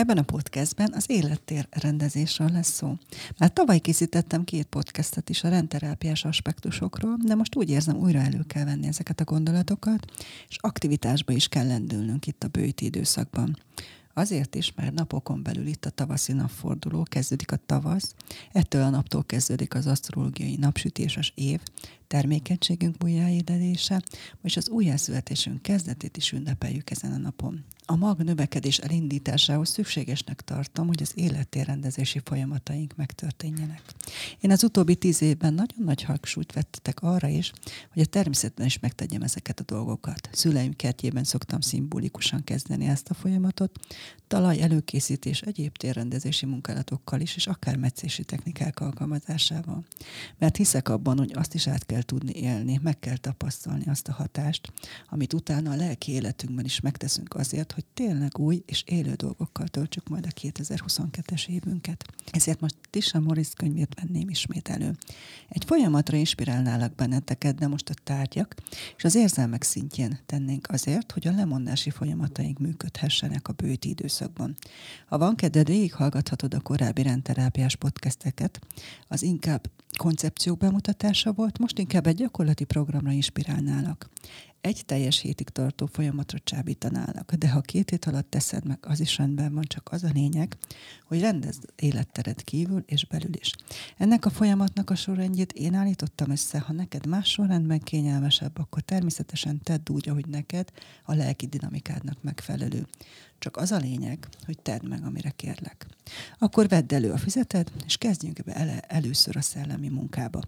Ebben a podcastben az élettér rendezésről lesz szó. Már tavaly készítettem két podcastet is a rendterápiás aspektusokról, de most úgy érzem, újra elő kell venni ezeket a gondolatokat, és aktivitásba is kell lendülnünk itt a bőti időszakban. Azért is, mert napokon belül itt a tavaszi napforduló, kezdődik a tavasz, ettől a naptól kezdődik az asztrológiai napsütéses év, termékenységünk újjáélelése, és az újjászületésünk kezdetét is ünnepeljük ezen a napon. A mag növekedés elindításához szükségesnek tartom, hogy az élettérrendezési folyamataink megtörténjenek. Én az utóbbi tíz évben nagyon nagy hangsúlyt vettetek arra is, hogy a természetben is megtegyem ezeket a dolgokat. Szüleim kertjében szoktam szimbolikusan kezdeni ezt a folyamatot, talaj előkészítés egyéb térrendezési munkálatokkal is, és akár meccési technikák alkalmazásával. Mert hiszek abban, hogy azt is át kell kell tudni élni, meg kell tapasztalni azt a hatást, amit utána a lelki életünkben is megteszünk azért, hogy tényleg új és élő dolgokkal töltsük majd a 2022-es évünket. Ezért most Tisha Morris könyvét venném ismét elő. Egy folyamatra inspirálnálak benneteket, de most a tárgyak és az érzelmek szintjén tennénk azért, hogy a lemondási folyamataink működhessenek a bőti időszakban. Ha van kedved, végighallgathatod a korábbi rendterápiás podcasteket, az inkább koncepció bemutatása volt, most inkább egy gyakorlati programra inspirálnálak. Egy teljes hétig tartó folyamatra csábítanálak, de ha két hét alatt teszed meg, az is rendben van, csak az a lényeg, hogy rendezd élettered kívül és belül is. Ennek a folyamatnak a sorrendjét én állítottam össze, ha neked más sorrendben kényelmesebb, akkor természetesen tedd úgy, ahogy neked a lelki dinamikádnak megfelelő. Csak az a lényeg, hogy tedd meg, amire kérlek. Akkor vedd elő a fizeted, és kezdjünk be ele, először a szellemi munkába.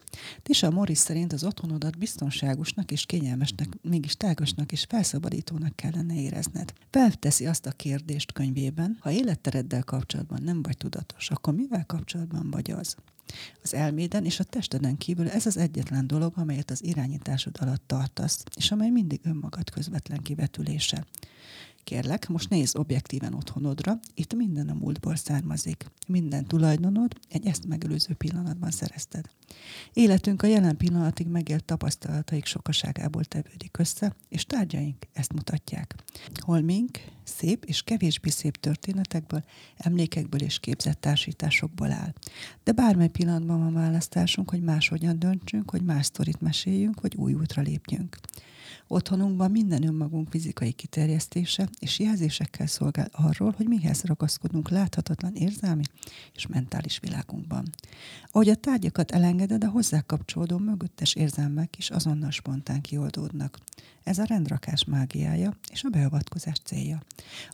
Tisa Morris szerint az otthonodat biztonságosnak és kényelmesnek, mégis tágasnak és felszabadítónak kellene érezned. Felteszi azt a kérdést könyvében, ha élettereddel kapcsolatban nem vagy tudatos, akkor mivel kapcsolatban vagy az? Az elméden és a testeden kívül ez az egyetlen dolog, amelyet az irányításod alatt tartasz, és amely mindig önmagad közvetlen kivetülése. Kérlek, most nézz objektíven otthonodra, itt minden a múltból származik. Minden tulajdonod egy ezt megelőző pillanatban szerezted. Életünk a jelen pillanatig megélt tapasztalataik sokaságából tevődik össze, és tárgyaink ezt mutatják. Holmink szép és kevésbé szép történetekből, emlékekből és képzett társításokból áll. De bármely pillanatban van választásunk, hogy máshogyan döntsünk, hogy más sztorit meséljünk, hogy új útra lépjünk. Otthonunkban minden önmagunk fizikai kiterjesztése és jelzésekkel szolgál arról, hogy mihez ragaszkodunk láthatatlan érzelmi és mentális világunkban. Ahogy a tárgyakat elengeded, a hozzá kapcsolódó mögöttes érzelmek is azonnal spontán kioldódnak. Ez a rendrakás mágiája és a beavatkozás célja.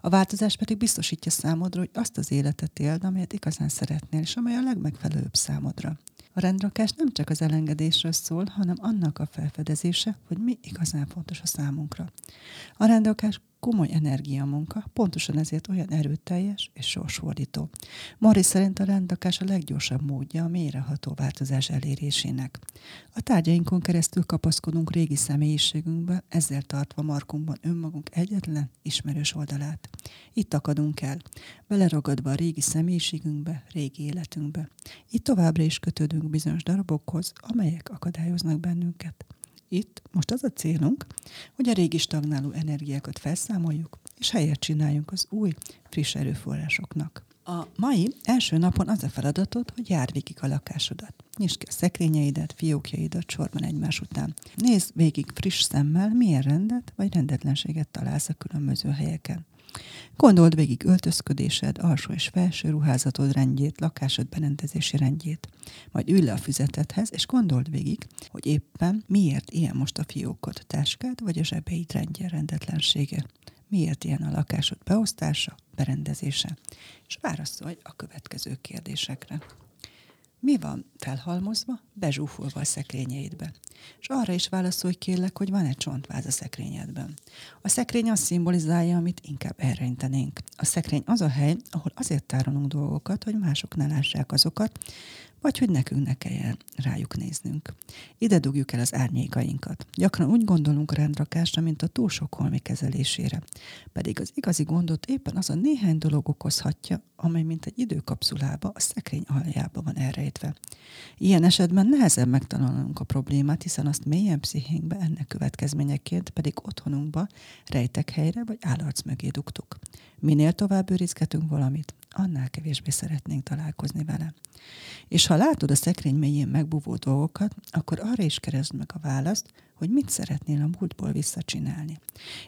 A változás pedig biztosítja számodra, hogy azt az életet éld, amelyet igazán szeretnél, és amely a legmegfelelőbb számodra. A rendrakás nem csak az elengedésről szól, hanem annak a felfedezése, hogy mi igazán fontos a számunkra. A rendrakás komoly energiamunka, pontosan ezért olyan erőteljes és sorsfordító. Mari szerint a rendrakás a leggyorsabb módja a mélyreható változás elérésének. A tárgyainkon keresztül kapaszkodunk régi személyiségünkbe, ezzel tartva markunkban önmagunk egyetlen ismerős oldalát. Itt akadunk el, beleragadva a régi személyiségünkbe, régi életünkbe. Itt továbbra is kötődünk bizonyos darabokhoz, amelyek akadályoznak bennünket. Itt most az a célunk, hogy a régi stagnáló energiákat felszámoljuk, és helyet csináljunk az új, friss erőforrásoknak. A mai első napon az a feladatod, hogy jár végig a lakásodat. Nyisd ki a szekrényeidet, fiókjaidat sorban egymás után. Nézd végig friss szemmel, milyen rendet vagy rendetlenséget találsz a különböző helyeken. Gondold végig öltözködésed, alsó és felső ruházatod rendjét, lakásod berendezési rendjét. Majd ülj le a füzetethez, és gondold végig, hogy éppen miért ilyen most a fiókod, táskád vagy a zsebeid rendje, rendetlensége. Miért ilyen a lakásod beosztása, berendezése? És válaszolj a következő kérdésekre. Mi van felhalmozva, bezsúfolva a szekrényeidbe? És arra is válaszolj kérlek, hogy van egy csontváz a szekrényedben. A szekrény azt szimbolizálja, amit inkább elrejtenénk. A szekrény az a hely, ahol azért tárolunk dolgokat, hogy mások ne lássák azokat, vagy hogy nekünk ne kelljen rájuk néznünk. Ide dugjuk el az árnyékainkat. Gyakran úgy gondolunk rendrakásra, mint a túl sok holmi kezelésére. Pedig az igazi gondot éppen az a néhány dolog okozhatja, amely mint egy időkapszulába a szekrény aljába van elrejtve. Ilyen esetben nehezebb megtalálnunk a problémát, hiszen azt mélyen pszichénkbe ennek következményeként pedig otthonunkba, rejtek helyre vagy állarc mögé dugtuk. Minél tovább őrizgetünk valamit, annál kevésbé szeretnénk találkozni vele. És ha látod a szekrény mélyén megbúvó dolgokat, akkor arra is keresd meg a választ, hogy mit szeretnél a múltból visszacsinálni.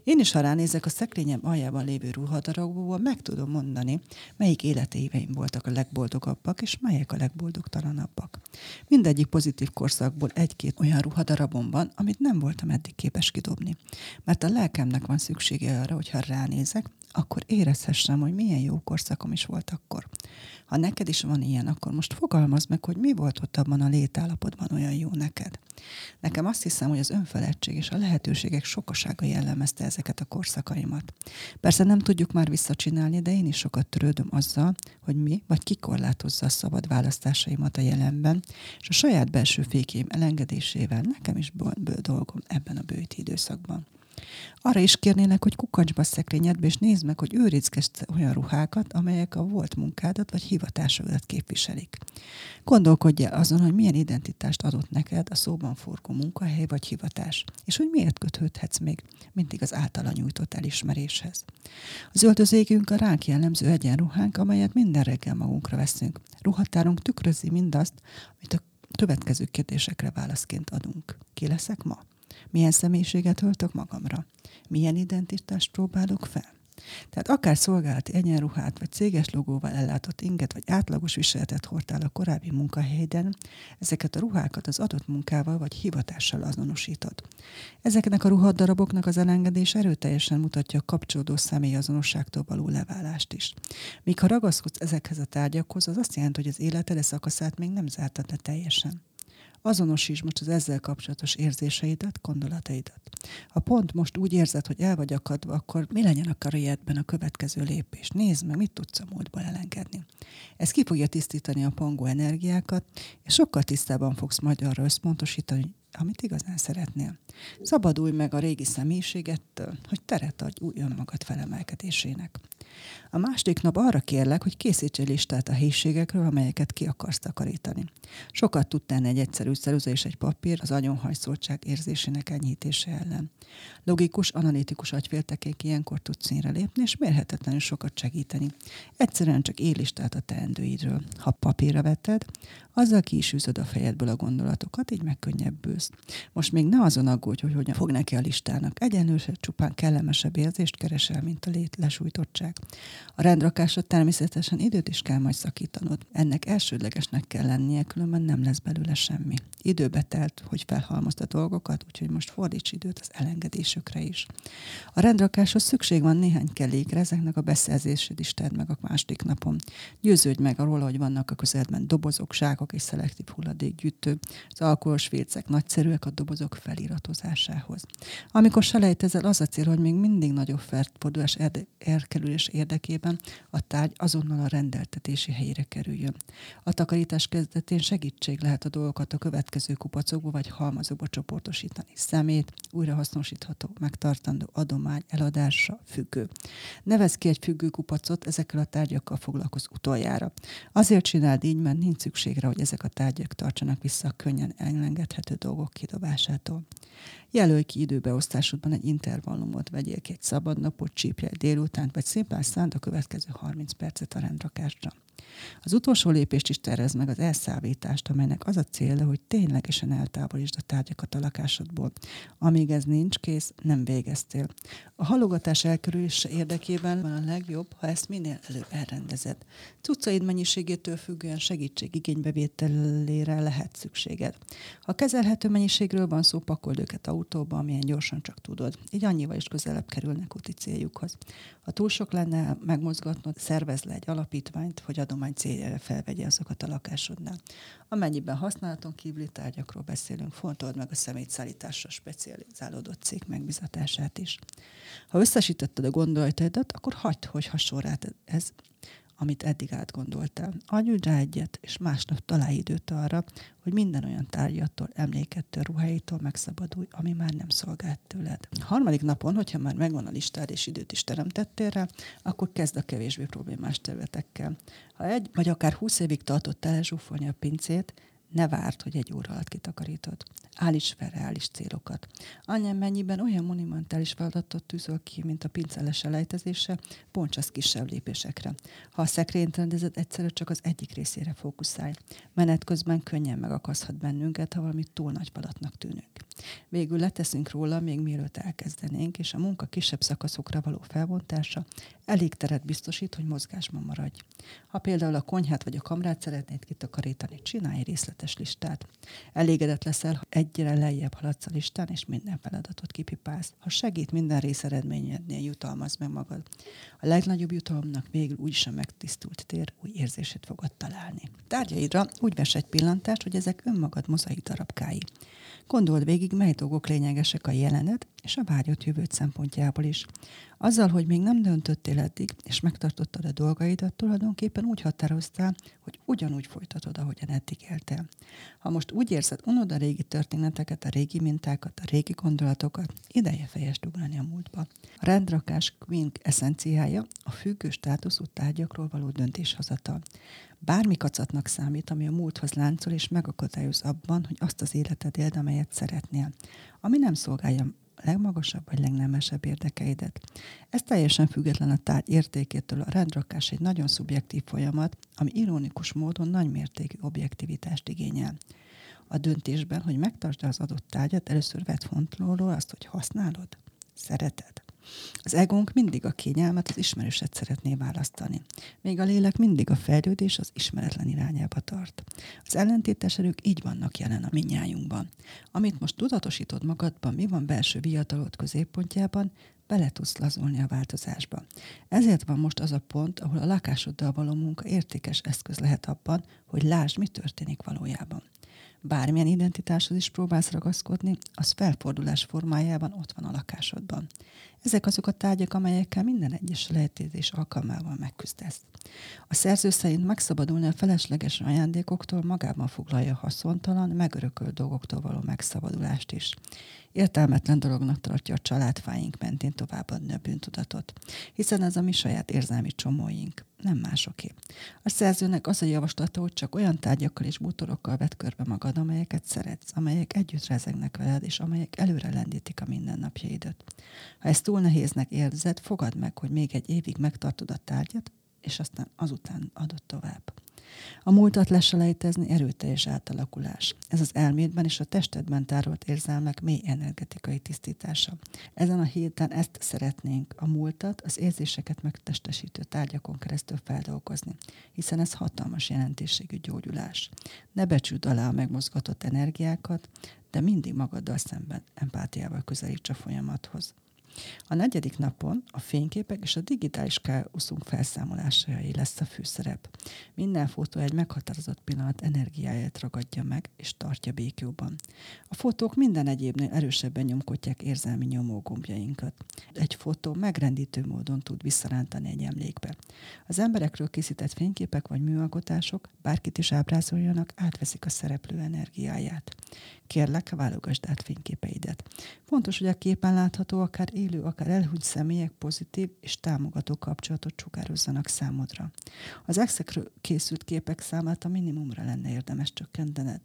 Én is, ha ránézek a szekrényem aljában lévő ruhadarabokból, meg tudom mondani, melyik életéveim voltak a legboldogabbak, és melyek a legboldogtalanabbak. Mindegyik pozitív korszakból egy-két olyan ruhadarabom van, amit nem voltam eddig képes kidobni. Mert a lelkemnek van szüksége arra, hogy ha ránézek, akkor érezhessem, hogy milyen jó korszakom is volt akkor. Ha neked is van ilyen, akkor most fogalmazd meg, hogy mi volt ott abban a létállapotban olyan jó neked. Nekem azt hiszem, hogy az önfeledtség és a lehetőségek sokasága jellemezte ezeket a korszakaimat. Persze nem tudjuk már visszacsinálni, de én is sokat törődöm azzal, hogy mi vagy kikorlátozza a szabad választásaimat a jelenben, és a saját belső fékém elengedésével nekem is bő dolgom ebben a bőti időszakban. Arra is kérnének, hogy kukacsba a szekrényedbe, és nézd meg, hogy őrizgesd olyan ruhákat, amelyek a volt munkádat vagy hivatásodat képviselik. Gondolkodj el azon, hogy milyen identitást adott neked a szóban forgó munkahely vagy hivatás, és hogy miért kötődhetsz még mindig az általa nyújtott elismeréshez. Az öltözékünk a ránk jellemző egyenruhánk, amelyet minden reggel magunkra veszünk. Ruhatárunk tükrözi mindazt, amit a következő kérdésekre válaszként adunk. Ki leszek ma? Milyen személyiséget öltök magamra? Milyen identitást próbálok fel? Tehát akár szolgálati egyenruhát, vagy céges logóval ellátott inget, vagy átlagos viseletet hordtál a korábbi munkahelyeden, ezeket a ruhákat az adott munkával vagy hivatással azonosítod. Ezeknek a ruhadaraboknak az elengedés erőteljesen mutatja a kapcsolódó személyazonosságtól való leválást is. Míg ha ragaszkodsz ezekhez a tárgyakhoz, az azt jelenti, hogy az életed szakaszát még nem zártad le teljesen. Azonosíts most az ezzel kapcsolatos érzéseidet, gondolataidat. Ha pont most úgy érzed, hogy el vagy akadva, akkor mi legyen a karrierben a következő lépés? Nézd meg, mit tudsz a múltból elengedni. Ez ki fogja tisztítani a pangó energiákat, és sokkal tisztában fogsz majd arra összpontosítani, amit igazán szeretnél. Szabadulj meg a régi személyiségettől, hogy teret adj új önmagad felemelkedésének. A második nap arra kérlek, hogy készíts egy listát a helységekről, amelyeket ki akarsz takarítani. Sokat tud tenni egy egyszerű ceruza és egy papír az agyonhajszoltság érzésének enyhítése ellen. Logikus, analitikus agyféltekék ilyenkor tud színre lépni, és mérhetetlenül sokat segíteni. Egyszerűen csak listát a teendőidről. Ha papírra vetted, azzal ki is a fejedből a gondolatokat, így megkönnyebbülsz. Most még ne azon aggódj, hogy hogyan fog neki a listának. Egyenlősebb, csupán kellemesebb érzést keresel, mint a lét lesújtottság. A rendrakásra természetesen időt is kell majd szakítanod. Ennek elsődlegesnek kell lennie, különben nem lesz belőle semmi. Időbe telt, hogy felhalmozd a dolgokat, úgyhogy most fordíts időt az elengedésükre is. A rendrakáshoz szükség van néhány kellékre, ezeknek a beszerzését is tedd meg a második napon. Győződj meg arról, hogy vannak a közelben dobozok, zsákok és szelektív hulladékgyűjtő. Az alkoholos vércek nagyszerűek a dobozok feliratozásához. Amikor selejtezel, az a cél, hogy még mindig nagyobb felfordulás elkerülés érdekében a tárgy azonnal a rendeltetési helyére kerüljön. A takarítás kezdetén segítség lehet a dolgokat a következő kupacokba vagy halmazokba csoportosítani. Szemét, újrahasznosítható, megtartandó adomány, eladása, függő. Nevez ki egy függő kupacot, ezekkel a tárgyakkal foglalkoz utoljára. Azért csináld így, mert nincs szükségre, hogy ezek a tárgyak tartsanak vissza a könnyen elengedhető dolgok kidobásától. Jelölj ki időbeosztásodban egy intervallumot, vegyél egy szabadnapot, csípj egy délutánt, vagy szépen szánt a következő 30 percet a rendrakásra. Az utolsó lépést is terez meg az elszállítást, amelynek az a célja, hogy ténylegesen eltávolítsd a tárgyakat a lakásodból. Amíg ez nincs kész, nem végeztél. A halogatás elkerülése érdekében van a legjobb, ha ezt minél előbb elrendezed. Cuccaid mennyiségétől függően segítség igénybevételére lehet szükséged. Ha kezelhető mennyiségről van szó, pakold őket autóba, amilyen gyorsan csak tudod. Így annyival is közelebb kerülnek úti céljukhoz. Ha túl sok lenne megmozgatnod, szervez le egy alapítványt, hogy ad adomány céljára felvegye azokat a lakásodnál. Amennyiben használaton kívüli tárgyakról beszélünk, fontold meg a szemétszállításra specializálódott cég megbizatását is. Ha összesítetted a gondolataidat, akkor hagyd, hogy hasonl rád ez, amit eddig átgondoltál. Adj rá egyet, és másnap találj időt arra, hogy minden olyan tárgyattól, emlékettől, ruháitól megszabadulj, ami már nem szolgált tőled. A harmadik napon, hogyha már megvan a listád és időt is teremtettél rá, akkor kezd a kevésbé problémás területekkel. Ha egy vagy akár húsz évig tartott elzsúfolni a pincét, ne várd, hogy egy óra alatt kitakarítod. Állíts fel reális célokat. Annyi mennyiben olyan monumentális feladatot tűzöl ki, mint a pinceles elejtezése, bontsasz kisebb lépésekre. Ha a szekrényt rendezed, egyszerűen csak az egyik részére fókuszálj. Menet közben könnyen megakaszhat bennünket, ha valami túl nagy falatnak tűnünk. Végül leteszünk róla, még mielőtt elkezdenénk, és a munka kisebb szakaszokra való felbontása elég teret biztosít, hogy mozgásban maradj. Ha például a konyhát vagy a kamrát szeretnéd kitakarítani, csinálj részletes listát. Elégedett leszel, ha egyre lejjebb haladsz a listán, és minden feladatot kipipálsz. Ha segít minden rész eredményednél, jutalmaz meg magad. A legnagyobb jutalomnak végül úgyis a megtisztult tér új érzését fogod találni. Tárgyaidra úgy ves egy pillantást, hogy ezek önmagad mozaik darabkái. Gondold végig, mely dolgok lényegesek a jelenet és a várjott jövőt szempontjából is. Azzal, hogy még nem döntöttél eddig, és megtartottad a dolgaidat, tulajdonképpen úgy határoztál, hogy ugyanúgy folytatod, ahogyan eddig éltél. Ha most úgy érzed, unod a régi történeteket, a régi mintákat, a régi gondolatokat, ideje fejest ugrani a múltba. A rendrakás Queen eszenciája a függő státuszú tárgyakról való döntéshozatal. Bármi kacatnak számít, ami a múlthoz láncol és megakadályoz abban, hogy azt az életed éld, amelyet szeretnél, ami nem szolgálja legmagasabb vagy legnemesebb érdekeidet. Ez teljesen független a tárgy értékétől. A rendrakás egy nagyon szubjektív folyamat, ami ironikus módon nagy mértékű objektivitást igényel. A döntésben, hogy megtartsd az adott tárgyat, először vedd fontolóról azt, hogy használod, szereted, az egónk mindig a kényelmet, az ismerőset szeretné választani. Még a lélek mindig a fejlődés az ismeretlen irányába tart. Az ellentétes erők így vannak jelen a minnyájunkban. Amit most tudatosítod magadban, mi van belső viatalod középpontjában, bele tudsz lazulni a változásba. Ezért van most az a pont, ahol a lakásoddal való munka értékes eszköz lehet abban, hogy lásd, mi történik valójában bármilyen identitáshoz is próbálsz ragaszkodni, az felfordulás formájában ott van a lakásodban. Ezek azok a tárgyak, amelyekkel minden egyes lehetőzés alkalmával megküzdesz. A szerző szerint megszabadulni a felesleges ajándékoktól magában foglalja haszontalan, megörökölt dolgoktól való megszabadulást is. Értelmetlen dolognak tartja a családfáink mentén továbbadni a bűntudatot, hiszen ez a mi saját érzelmi csomóink, nem másoké. A szerzőnek az a javaslata, hogy csak olyan tárgyakkal és bútorokkal vett körbe magad, amelyeket szeretsz, amelyek együtt rezegnek veled, és amelyek előre lendítik a mindennapjaidat. Ha ezt túl nehéznek érzed, fogad meg, hogy még egy évig megtartod a tárgyat, és aztán azután adott tovább. A múltat leselejtezni erőteljes átalakulás. Ez az elmédben és a testedben tárolt érzelmek mély energetikai tisztítása. Ezen a héten ezt szeretnénk, a múltat, az érzéseket megtestesítő tárgyakon keresztül feldolgozni, hiszen ez hatalmas jelentőségű gyógyulás. Ne becsüld alá a megmozgatott energiákat, de mindig magaddal szemben empátiával közelíts a folyamathoz. A negyedik napon a fényképek és a digitális káoszunk felszámolásai lesz a főszerep. Minden fotó egy meghatározott pillanat energiáját ragadja meg és tartja békjóban. A fotók minden egyébnél erősebben nyomkodják érzelmi nyomógombjainkat. Egy fotó megrendítő módon tud visszarántani egy emlékbe. Az emberekről készített fényképek vagy műalkotások, bárkit is ábrázoljanak, átveszik a szereplő energiáját. Kérlek, válogasd át fényképeidet. Fontos, hogy a képen látható, akár élő, akár elhúgy személyek pozitív és támogató kapcsolatot sugározzanak számodra. Az exekről készült képek számát a minimumra lenne érdemes csökkentened.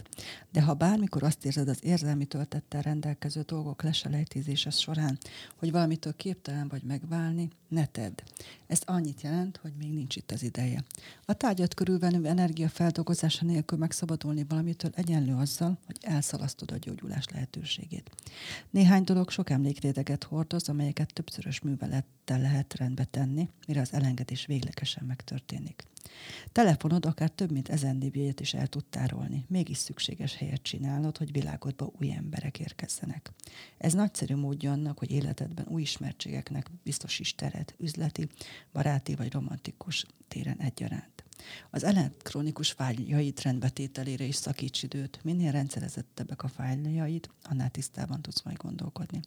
De ha bármikor azt érzed az érzelmi töltettel rendelkező dolgok leselejtézése során, hogy valamitől képtelen vagy megválni, ne tedd. Ez annyit jelent, hogy még nincs itt az ideje. A tárgyat körülvenő energia nélkül megszabadulni valamitől egyenlő azzal, hogy elszalasztod a gyógyulás lehetőségét. Néhány dolog sok emlékréteget hordoz, amelyeket többszörös művelettel lehet rendbe tenni, mire az elengedés véglegesen megtörténik. Telefonod akár több mint ezen db is el tud tárolni, mégis szükséges helyet csinálod, hogy világodba új emberek érkezzenek. Ez nagyszerű módja annak, hogy életedben új ismertségeknek biztosíts teret, üzleti, baráti vagy romantikus téren egyaránt. Az elektronikus fájljaid rendbetételére is szakíts időt. Minél rendszerezettebbek a fájljaid, annál tisztában tudsz majd gondolkodni.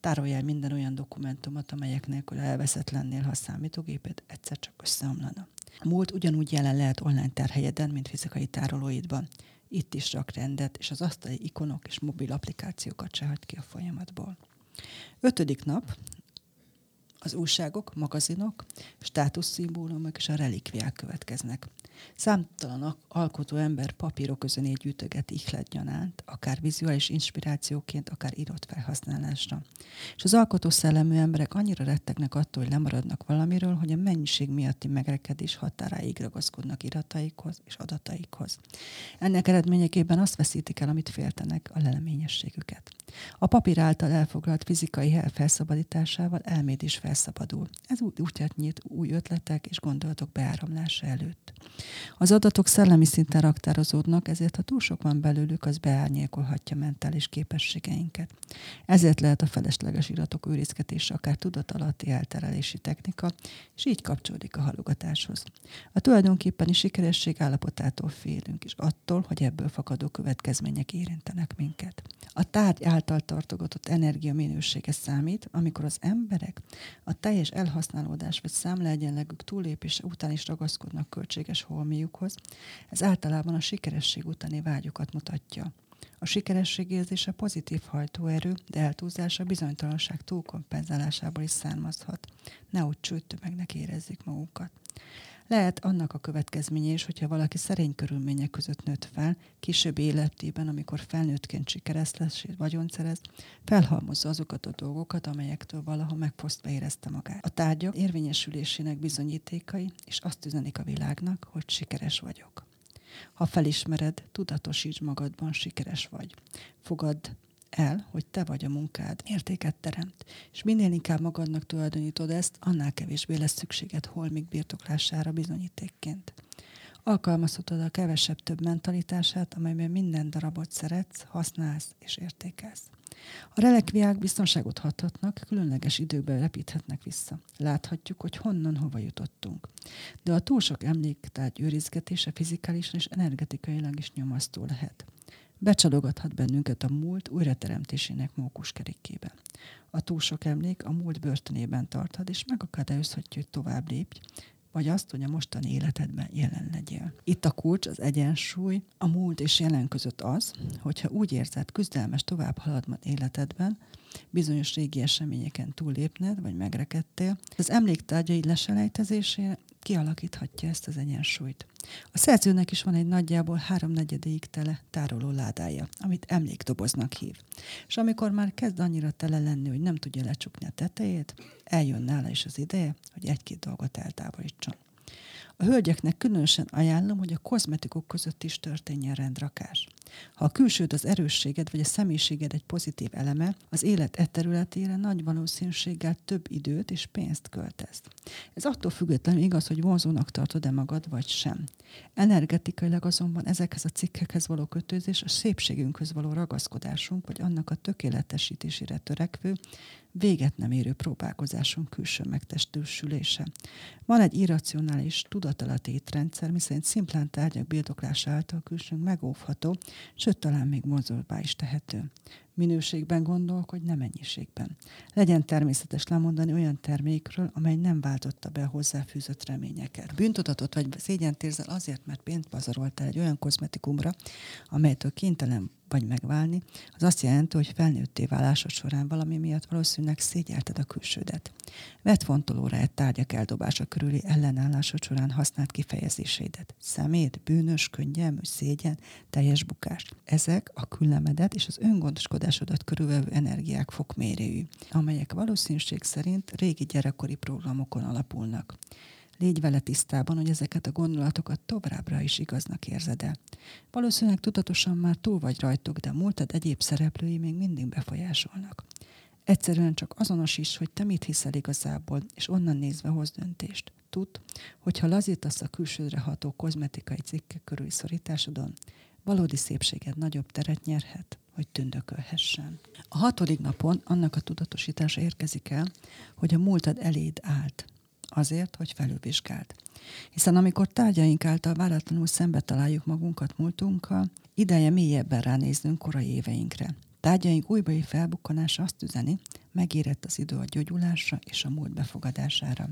Tárolj minden olyan dokumentumot, amelyek nélkül elveszett lennél, ha a számítógéped egyszer csak összeomlana. A múlt ugyanúgy jelen lehet online terhelyeden, mint fizikai tárolóidban. Itt is rak rendet, és az asztali ikonok és mobil applikációkat se hagyd ki a folyamatból. Ötödik nap, az újságok, magazinok, státuszszimbólumok és a relikviák következnek. Számtalan alkotó ember papírok közöné gyűjtöget ihletgyanánt, akár vizuális inspirációként, akár írott felhasználásra. És az alkotó szellemű emberek annyira rettegnek attól, hogy lemaradnak valamiről, hogy a mennyiség miatti megrekedés határáig ragaszkodnak irataikhoz és adataikhoz. Ennek eredményeképpen azt veszítik el, amit féltenek, a leleményességüket. A papír által elfoglalt fizikai hely felszabadításával elméd is felszabadul. Ez útját nyit új ötletek és gondolatok beáramlása előtt. Az adatok szellemi szinten raktározódnak, ezért ha túl sok van belőlük, az beárnyékolhatja mentális képességeinket. Ezért lehet a felesleges iratok őrizgetése akár tudatalatti elterelési technika, és így kapcsolódik a halogatáshoz. A tulajdonképpeni sikeresség állapotától félünk, és attól, hogy ebből fakadó következmények érintenek minket. A tárgy által tartogatott energia minősége számít, amikor az emberek a teljes elhasználódás vagy számlaegyenlegük túlépése után is ragaszkodnak költséges holmiukhoz. Ez általában a sikeresség utáni vágyukat mutatja. A sikeresség érzése pozitív hajtóerő, de eltúlzása bizonytalanság túlkompenzálásából is származhat. Nehogy csőttömegnek érezzék magukat. Lehet annak a következménye is, hogyha valaki szerény körülmények között nőtt fel, később életében, amikor felnőttként sikeres lesz és vagyont szerez, felhalmozza azokat a dolgokat, amelyektől valaha megfosztva érezte magát. A tárgyak érvényesülésének bizonyítékai, és azt üzenik a világnak, hogy sikeres vagyok. Ha felismered, tudatosíts magadban, sikeres vagy. Fogadd el, hogy te vagy a munkád, értéket teremt, és minél inkább magadnak tulajdonítod ezt, annál kevésbé lesz szükséged holmik birtoklására bizonyítékként. Alkalmazhatod a kevesebb-több mentalitását, amelyben minden darabot szeretsz, használsz és értékelsz. A relikviák biztonságot hathatnak, különleges időkben repíthetnek vissza. Láthatjuk, hogy honnan hova jutottunk. De a túl sok emléktárgy őrizgetése fizikálisan és energetikailag is nyomasztó lehet becsalogathat bennünket a múlt újrateremtésének mókuskerékében. A túl sok emlék a múlt börtönében tarthat, és megakadályozhatja, hogy tovább lépj, vagy azt, hogy a mostani életedben jelen legyél. Itt a kulcs, az egyensúly a múlt és jelen között az, hogyha úgy érzed, küzdelmes tovább haladmat életedben, bizonyos régi eseményeken túllépned, vagy megrekedtél, az emléktárgyai leselejtezésére kialakíthatja ezt az egyensúlyt. A szerzőnek is van egy nagyjából háromnegyedéig tele tároló ládája, amit emlékdoboznak hív. És amikor már kezd annyira tele lenni, hogy nem tudja lecsukni a tetejét, eljön nála is az ideje, hogy egy-két dolgot eltávolítson. A hölgyeknek különösen ajánlom, hogy a kozmetikok között is történjen rendrakás. Ha a külsőd az erősséged vagy a személyiséged egy pozitív eleme, az élet e területére nagy valószínűséggel több időt és pénzt költesz. Ez attól függetlenül igaz, hogy vonzónak tartod-e magad vagy sem. Energetikailag azonban ezekhez a cikkekhez való kötőzés a szépségünkhöz való ragaszkodásunk, vagy annak a tökéletesítésére törekvő, véget nem érő próbálkozásunk külső megtestősülése. Van egy irracionális, tudatalatti étrendszer, miszerint szimplán tárgyak birtoklása által külsőnk megóvható, sőt talán még mozolvá is tehető. Minőségben gondolkodj, nem mennyiségben. Legyen természetes lemondani olyan termékről, amely nem váltotta be a hozzáfűzött reményeket. Bűntudatot vagy szégyent érzel azért, mert pénzt pazaroltál egy olyan kozmetikumra, amelytől kénytelen vagy megválni, az azt jelenti, hogy felnőtté válásod során valami miatt valószínűleg szégyelted a külsődet. Vedd fontolóra egy tárgyak eldobása körüli ellenállásod során használt kifejezéseidet. Szemét, bűnös, könnyelmű, szégyen, teljes bukás. Ezek a küllemedet és az öngondoskodásodat körülvevő energiák fokmérőjű, amelyek valószínűség szerint régi gyerekkori programokon alapulnak. Légy vele tisztában, hogy ezeket a gondolatokat továbbra is igaznak érzed el. Valószínűleg tudatosan már túl vagy rajtuk, de múltad egyéb szereplői még mindig befolyásolnak. Egyszerűen csak azonosíts, hogy te mit hiszel igazából, és onnan nézve hoz döntést. Tudd, hogyha lazítasz a külsődre ható kozmetikai cikkek körüli szorításodon, valódi szépséged nagyobb teret nyerhet, hogy tündökölhessen. A hatodik napon annak a tudatosítása érkezik el, hogy a múltad eléd állt, azért, hogy felülvizsgáld. Hiszen amikor tárgyaink által váratlanul szembe találjuk magunkat múltunkkal, ideje mélyebben ránéznünk korai éveinkre. Tárgyaink újbai felbukkanása azt üzeni, megérett az idő a gyógyulásra és a múlt befogadására.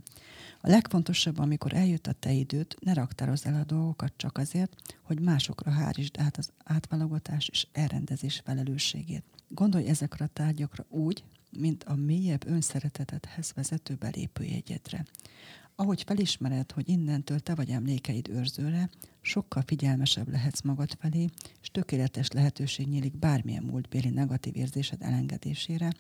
A legfontosabb, amikor eljött a te időt, ne raktározz el a dolgokat csak azért, hogy másokra hárítsd át az átvalogatás és elrendezés felelősségét. Gondolj ezekre a tárgyakra úgy, mint a mélyebb önszeretetedhez vezető belépőjegyedre. Ahogy felismered, hogy innentől te vagy emlékeid őrzőre, sokkal figyelmesebb lehetsz magad felé, és tökéletes lehetőség nyílik bármilyen múltbéli negatív érzésed elengedésére,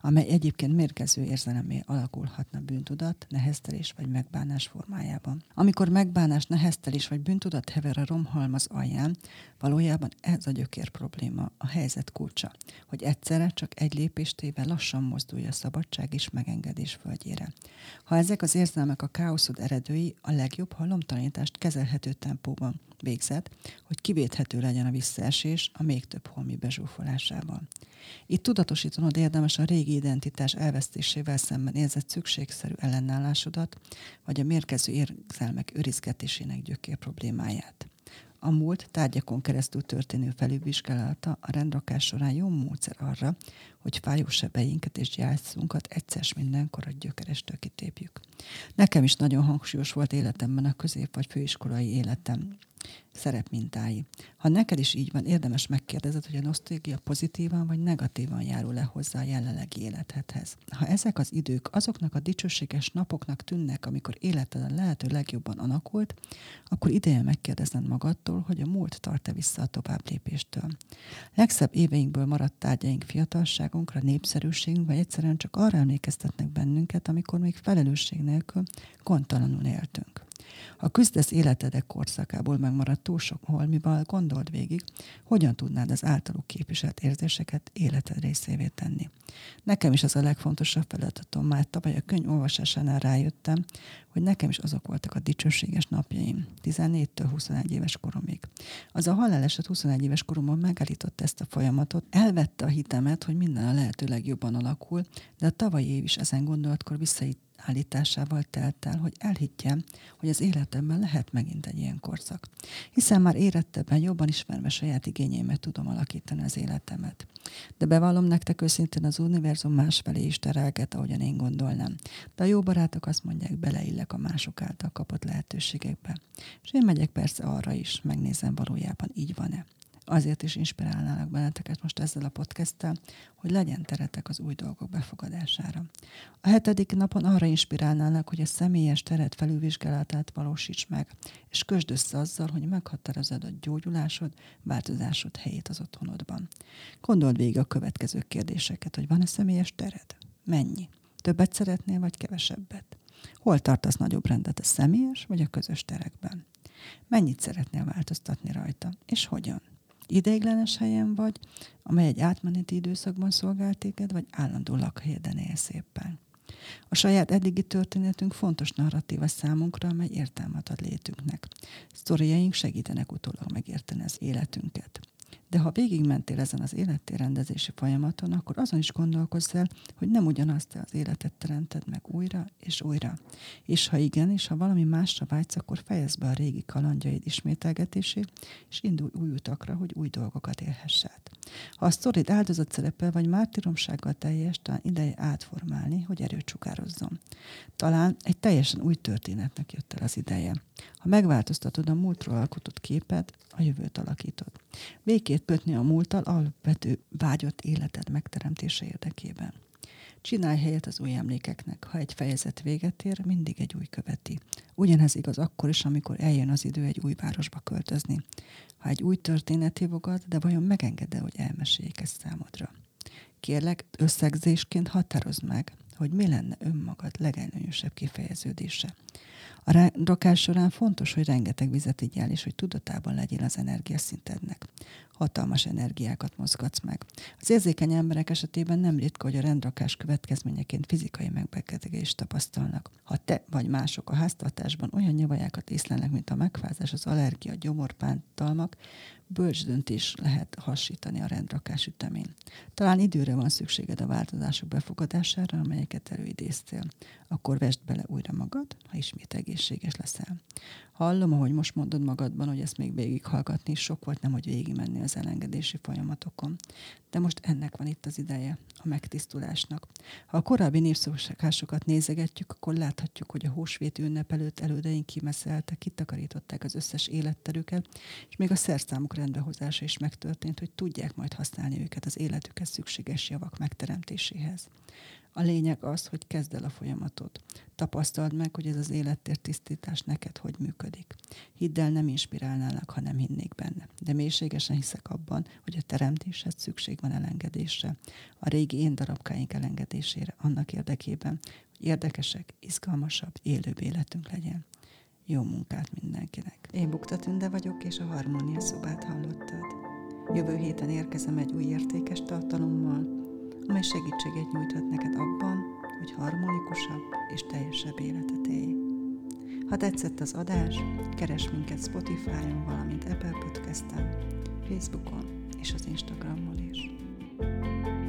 amely egyébként mérgező érzelemé alakulhatna bűntudat, neheztelés vagy megbánás formájában. Amikor megbánás, neheztelés vagy bűntudat hever a romhalmaz alján, valójában ez a gyökér probléma, a helyzet kulcsa, hogy egyszerre csak egy lépéstével lassan mozdulja a szabadság és megengedés földjére. Ha ezek az érzelmek a káoszod eredői, a legjobb, ha lomtalanítást kezelhető tempóban végzett, hogy kivéthető legyen a visszaesés a még több holmi bezsúfolásával. Itt tudatosítanod érdemes a régi identitás elvesztésével szemben érzett szükségszerű ellenállásodat, vagy a mérkező érzelmek őrizgetésének gyökér problémáját. A múlt tárgyakon keresztül történő felülvizsgálata a rendrakás során jó módszer arra, hogy fájó sebeinket és gyászunkat egyszer mindenkor a gyökerestől kitépjük. Nekem is nagyon hangsúlyos volt életemben a közép- vagy főiskolai életem szerepmintái. Ha neked is így van, érdemes megkérdezed, hogy a nosztalgia pozitívan vagy negatívan járul le hozzá a jelenlegi életedhez. Ha ezek az idők azoknak a dicsőséges napoknak tűnnek, amikor életed a lehető legjobban alakult, akkor ideje megkérdezned magadtól, hogy a múlt tart-e vissza a tovább lépéstől. Legszebb éveinkből maradt tárgyaink fiatalságunkra, népszerűségünk, vagy egyszerűen csak arra emlékeztetnek bennünket, amikor még felelősség nélkül gondtalanul éltünk. Ha küzdesz életedek korszakából megmaradt túl sok holmival, gondold végig, hogyan tudnád az általuk képviselt érzéseket életed részévé tenni. Nekem is az a legfontosabb feladatom, már tavaly a könyv olvasásánál rájöttem, hogy nekem is azok voltak a dicsőséges napjaim, 14-től 21 éves koromig. Az a haláleset 21 éves koromban megállította ezt a folyamatot, elvette a hitemet, hogy minden a lehető legjobban alakul, de a tavalyi év is ezen gondolatkor visszait állításával telt el, hogy elhitjem, hogy az életemben lehet megint egy ilyen korszak. Hiszen már érettebben, jobban ismerve saját igényeimet tudom alakítani az életemet. De bevallom nektek őszintén az univerzum másfelé is terelget, ahogyan én gondolnám. De a jó barátok azt mondják, beleillek a mások által kapott lehetőségekbe. És én megyek persze arra is, megnézem valójában így van-e azért is inspirálnálak benneteket most ezzel a podcasttel, hogy legyen teretek az új dolgok befogadására. A hetedik napon arra inspirálnálnak, hogy a személyes teret felülvizsgálatát valósíts meg, és közd össze azzal, hogy meghatározod a gyógyulásod, változásod helyét az otthonodban. Gondold végig a következő kérdéseket, hogy van-e személyes tered? Mennyi? Többet szeretnél, vagy kevesebbet? Hol tartasz nagyobb rendet a személyes vagy a közös terekben? Mennyit szeretnél változtatni rajta, és hogyan? Ideiglenes helyen vagy, amely egy átmeneti időszakban szolgál téged, vagy állandó lakhelyeden élsz éppen. A saját eddigi történetünk fontos narratíva számunkra, amely értelmet ad létünknek. Sztoriaink segítenek utólag megérteni az életünket. De ha végigmentél ezen az élettérrendezési folyamaton, akkor azon is gondolkozz el, hogy nem ugyanazt az életet teremted meg újra és újra. És ha igen, és ha valami másra vágysz, akkor fejezd be a régi kalandjaid ismételgetését, és indulj új utakra, hogy új dolgokat élhess át. Ha a sztorid áldozat szerepel vagy mártiromsággal teljes, talán ideje átformálni, hogy erőt sugározzon. Talán egy teljesen új történetnek jött el az ideje. Ha megváltoztatod a múltról alkotott képed, a jövőt alakítod. Békét kötni a múlttal alapvető vágyott életed megteremtése érdekében. Csinálj helyet az új emlékeknek. Ha egy fejezet véget ér, mindig egy új követi. Ugyanez igaz akkor is, amikor eljön az idő egy új városba költözni. Ha egy új történet hívogad, de vajon megenged hogy elmeséljék ezt számodra? Kérlek, összegzésként határozd meg, hogy mi lenne önmagad legelőnyösebb kifejeződése. A rakás során fontos, hogy rengeteg vizet igyál, és hogy tudatában legyél az energiaszintednek. Hatalmas energiákat mozgatsz meg. Az érzékeny emberek esetében nem ritka, hogy a rendrakás következményeként fizikai megbetegedést tapasztalnak. Ha te vagy mások a háztartásban olyan nyavajákat észlelnek, mint a megfázás, az allergia, gyomorpántalmak, bölcs döntés lehet hasítani a rendrakás ütemén. Talán időre van szükséged a változások befogadására, amelyeket előidéztél. Akkor vesd bele újra magad, ha ismét egészséges leszel. Hallom, ahogy most mondod magadban, hogy ezt még végighallgatni sok volt, nem hogy végigmenni az elengedési folyamatokon. De most ennek van itt az ideje, a megtisztulásnak. Ha a korábbi népszokásokat nézegetjük, akkor láthatjuk, hogy a húsvét ünnep előtt elődeink kimeszeltek, kitakarították az összes életterüket, és még a szerszámok rendbehozása is megtörtént, hogy tudják majd használni őket az életükhez szükséges javak megteremtéséhez. A lényeg az, hogy kezd el a folyamatot. Tapasztald meg, hogy ez az élettér tisztítás neked hogy működik. Hidd el, nem inspirálnálak, ha nem hinnék benne. De mélységesen hiszek abban, hogy a teremtéshez szükség van elengedésre. A régi én darabkáink elengedésére, annak érdekében, hogy érdekesek, izgalmasabb, élőbb életünk legyen. Jó munkát mindenkinek! Én Bukta Tünde vagyok, és a Harmónia szobát hallottad. Jövő héten érkezem egy új értékes tartalommal, amely segítséget nyújthat neked abban, hogy harmonikusabb és teljesebb életet élj. Ha tetszett az adás, keres minket Spotify-on, valamint Apple Podcast-en, Facebookon és az Instagramon is. thank you